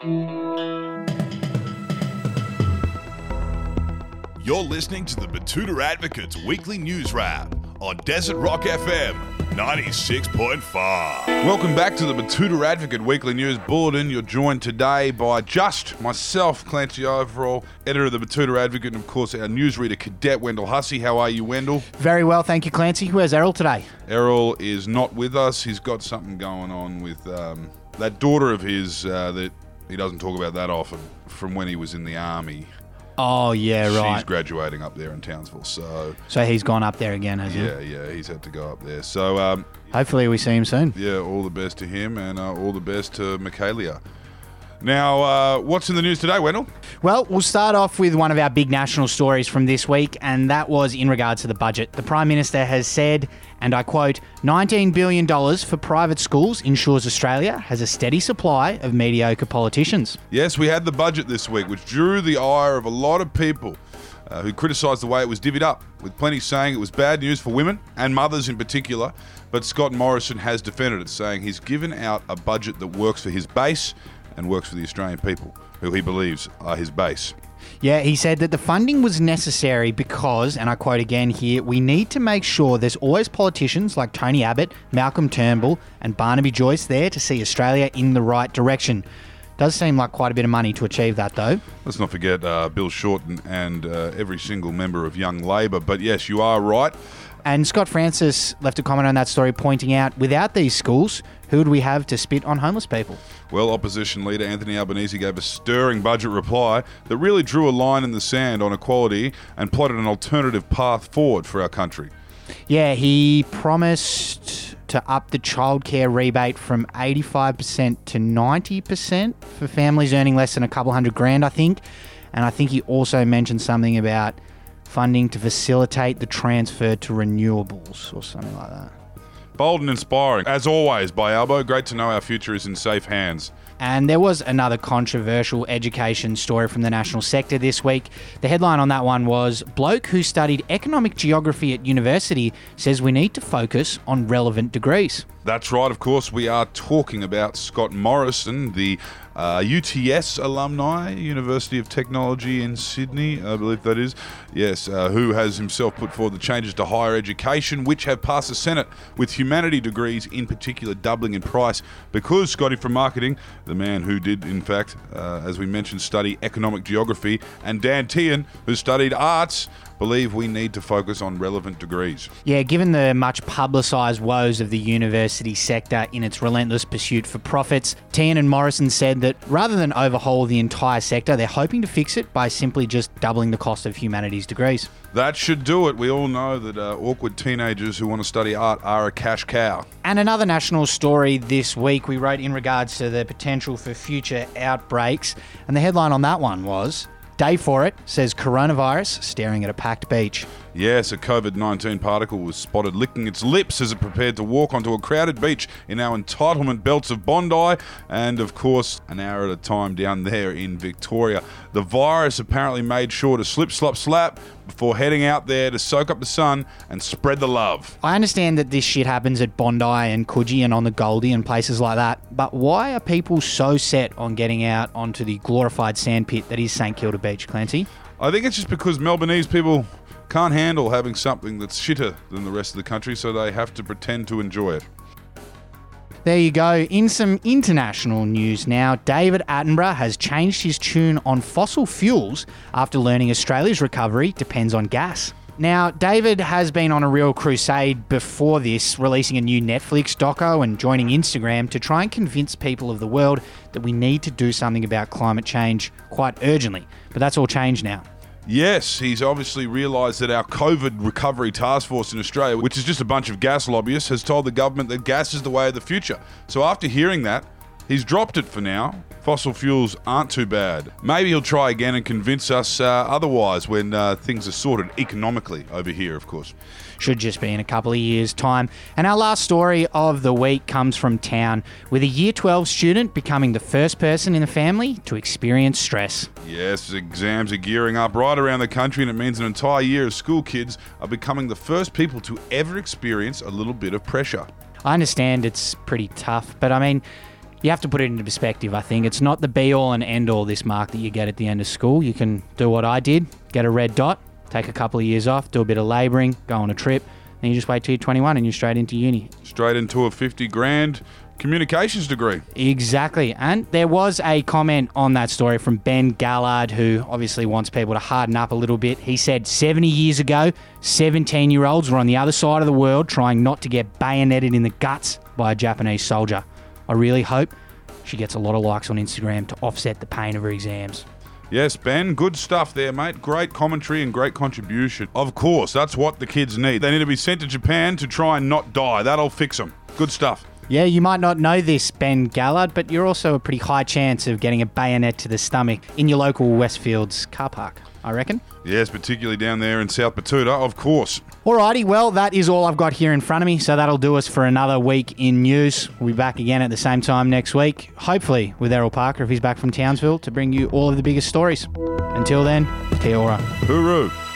You're listening to the Betoota Advocates Weekly News Wrap on Desert Rock FM 96.5. Welcome back to the Betoota Advocate Weekly News Bulletin. You're joined today by just myself, Clancy Overell, editor of the Betoota Advocate, and of course our newsreader cadet Wendell Hussey. How are you, Wendell? Very well, thank you, Clancy. Where's Errol today? Errol is not with us. He's got something going on with um, that daughter of his uh, that he doesn't talk about that often from when he was in the army. Oh yeah, right. She's graduating up there in Townsville, so So he's gone up there again, has he? yeah, yeah, he's had to go up there. So um, he? Hopefully, we see him soon. yeah, all the best to him, and uh, all the best to Michaelia. Now, uh, what's in the news today, Wendell? Well, we'll start off with one of our big national stories from this week, and that was in regards to the budget. The Prime Minister has said, and I quote, $19 billion for private schools ensures Australia has a steady supply of mediocre politicians. Yes, we had the budget this week, which drew the ire of a lot of people uh, who criticised the way it was divvied up, with plenty saying it was bad news for women and mothers in particular. But Scott Morrison has defended it, saying he's given out a budget that works for his base and works for the Australian people, who he believes are his base. Yeah, he said that the funding was necessary because, and I quote again here, we need to make sure there's always politicians like Tony Abbott, Malcolm Turnbull, and Barnaby Joyce there to see Australia in the right direction. Does seem like quite a bit of money to achieve that, though. Let's not forget uh, Bill Shorten and uh, every single member of Young Labor. But yes, you are right. And Scott Francis left a comment on that story pointing out without these schools, who would we have to spit on homeless people? Well, opposition leader Anthony Albanese gave a stirring budget reply that really drew a line in the sand on equality and plotted an alternative path forward for our country. Yeah, he promised to up the childcare rebate from 85% to 90% for families earning less than a couple hundred grand, I think. And I think he also mentioned something about funding to facilitate the transfer to renewables or something like that. Bold and inspiring, as always, by Albo. Great to know our future is in safe hands. And there was another controversial education story from the national sector this week. The headline on that one was Bloke who studied economic geography at university says we need to focus on relevant degrees. That's right, of course, we are talking about Scott Morrison, the uh, UTS alumni, University of Technology in Sydney, I believe that is. Yes, uh, who has himself put forward the changes to higher education, which have passed the Senate, with humanity degrees in particular doubling in price because Scotty from marketing, the man who did, in fact, uh, as we mentioned, study economic geography, and Dan Tehan, who studied arts, believe we need to focus on relevant degrees. Yeah, given the much publicised woes of the university sector in its relentless pursuit for profits, Tehan and Morrison said that rather than overhaul the entire sector, they're hoping to fix it by simply just doubling the cost of humanities degrees. That should do it. We all know that uh, awkward teenagers who want to study art are a cash cow. And another national story this week we wrote in regards to the potential for future outbreaks, and the headline on that one was Day for it says coronavirus staring at a packed beach. Yes, a COVID 19 particle was spotted licking its lips as it prepared to walk onto a crowded beach in our entitlement belts of Bondi, and of course, an hour at a time down there in Victoria. The virus apparently made sure to slip, slop, slap before heading out there to soak up the sun and spread the love. I understand that this shit happens at Bondi and Coogee and on the Goldie and places like that, but why are people so set on getting out onto the glorified sandpit that is St Kilda Beach, Clancy? I think it's just because Melbournese people can't handle having something that's shitter than the rest of the country, so they have to pretend to enjoy it. There you go. In some international news now, David Attenborough has changed his tune on fossil fuels after learning Australia's recovery depends on gas. Now, David has been on a real crusade before this, releasing a new Netflix doco and joining Instagram to try and convince people of the world that we need to do something about climate change quite urgently. But that's all changed now. Yes, he's obviously realised that our COVID recovery task force in Australia, which is just a bunch of gas lobbyists, has told the government that gas is the way of the future. So after hearing that, he's dropped it for now. Fossil fuels aren't too bad. Maybe he'll try again and convince us uh, otherwise when uh, things are sorted economically over here, of course. Should just be in a couple of years' time. And our last story of the week comes from town, with a Year 12 student becoming the first person in the family to experience stress. Yes, exams are gearing up right around the country, and it means an entire year of school kids are becoming the first people to ever experience a little bit of pressure. I understand it's pretty tough, but I mean, you have to put it into perspective, I think. It's not the be all and end all, this mark that you get at the end of school. You can do what I did get a red dot, take a couple of years off, do a bit of labouring, go on a trip, then you just wait till you're 21 and you're straight into uni. Straight into a 50 grand communications degree. Exactly. And there was a comment on that story from Ben Gallard, who obviously wants people to harden up a little bit. He said 70 years ago, 17 year olds were on the other side of the world trying not to get bayoneted in the guts by a Japanese soldier. I really hope she gets a lot of likes on Instagram to offset the pain of her exams. Yes, Ben, good stuff there, mate. Great commentary and great contribution. Of course, that's what the kids need. They need to be sent to Japan to try and not die. That'll fix them. Good stuff. Yeah, you might not know this, Ben Gallard, but you're also a pretty high chance of getting a bayonet to the stomach in your local Westfields car park, I reckon. Yes, particularly down there in South Betoota, of course. Alrighty, well, that is all I've got here in front of me, so that'll do us for another week in news. We'll be back again at the same time next week, hopefully with Errol Parker if he's back from Townsville to bring you all of the biggest stories. Until then, kia ora. Hooroo.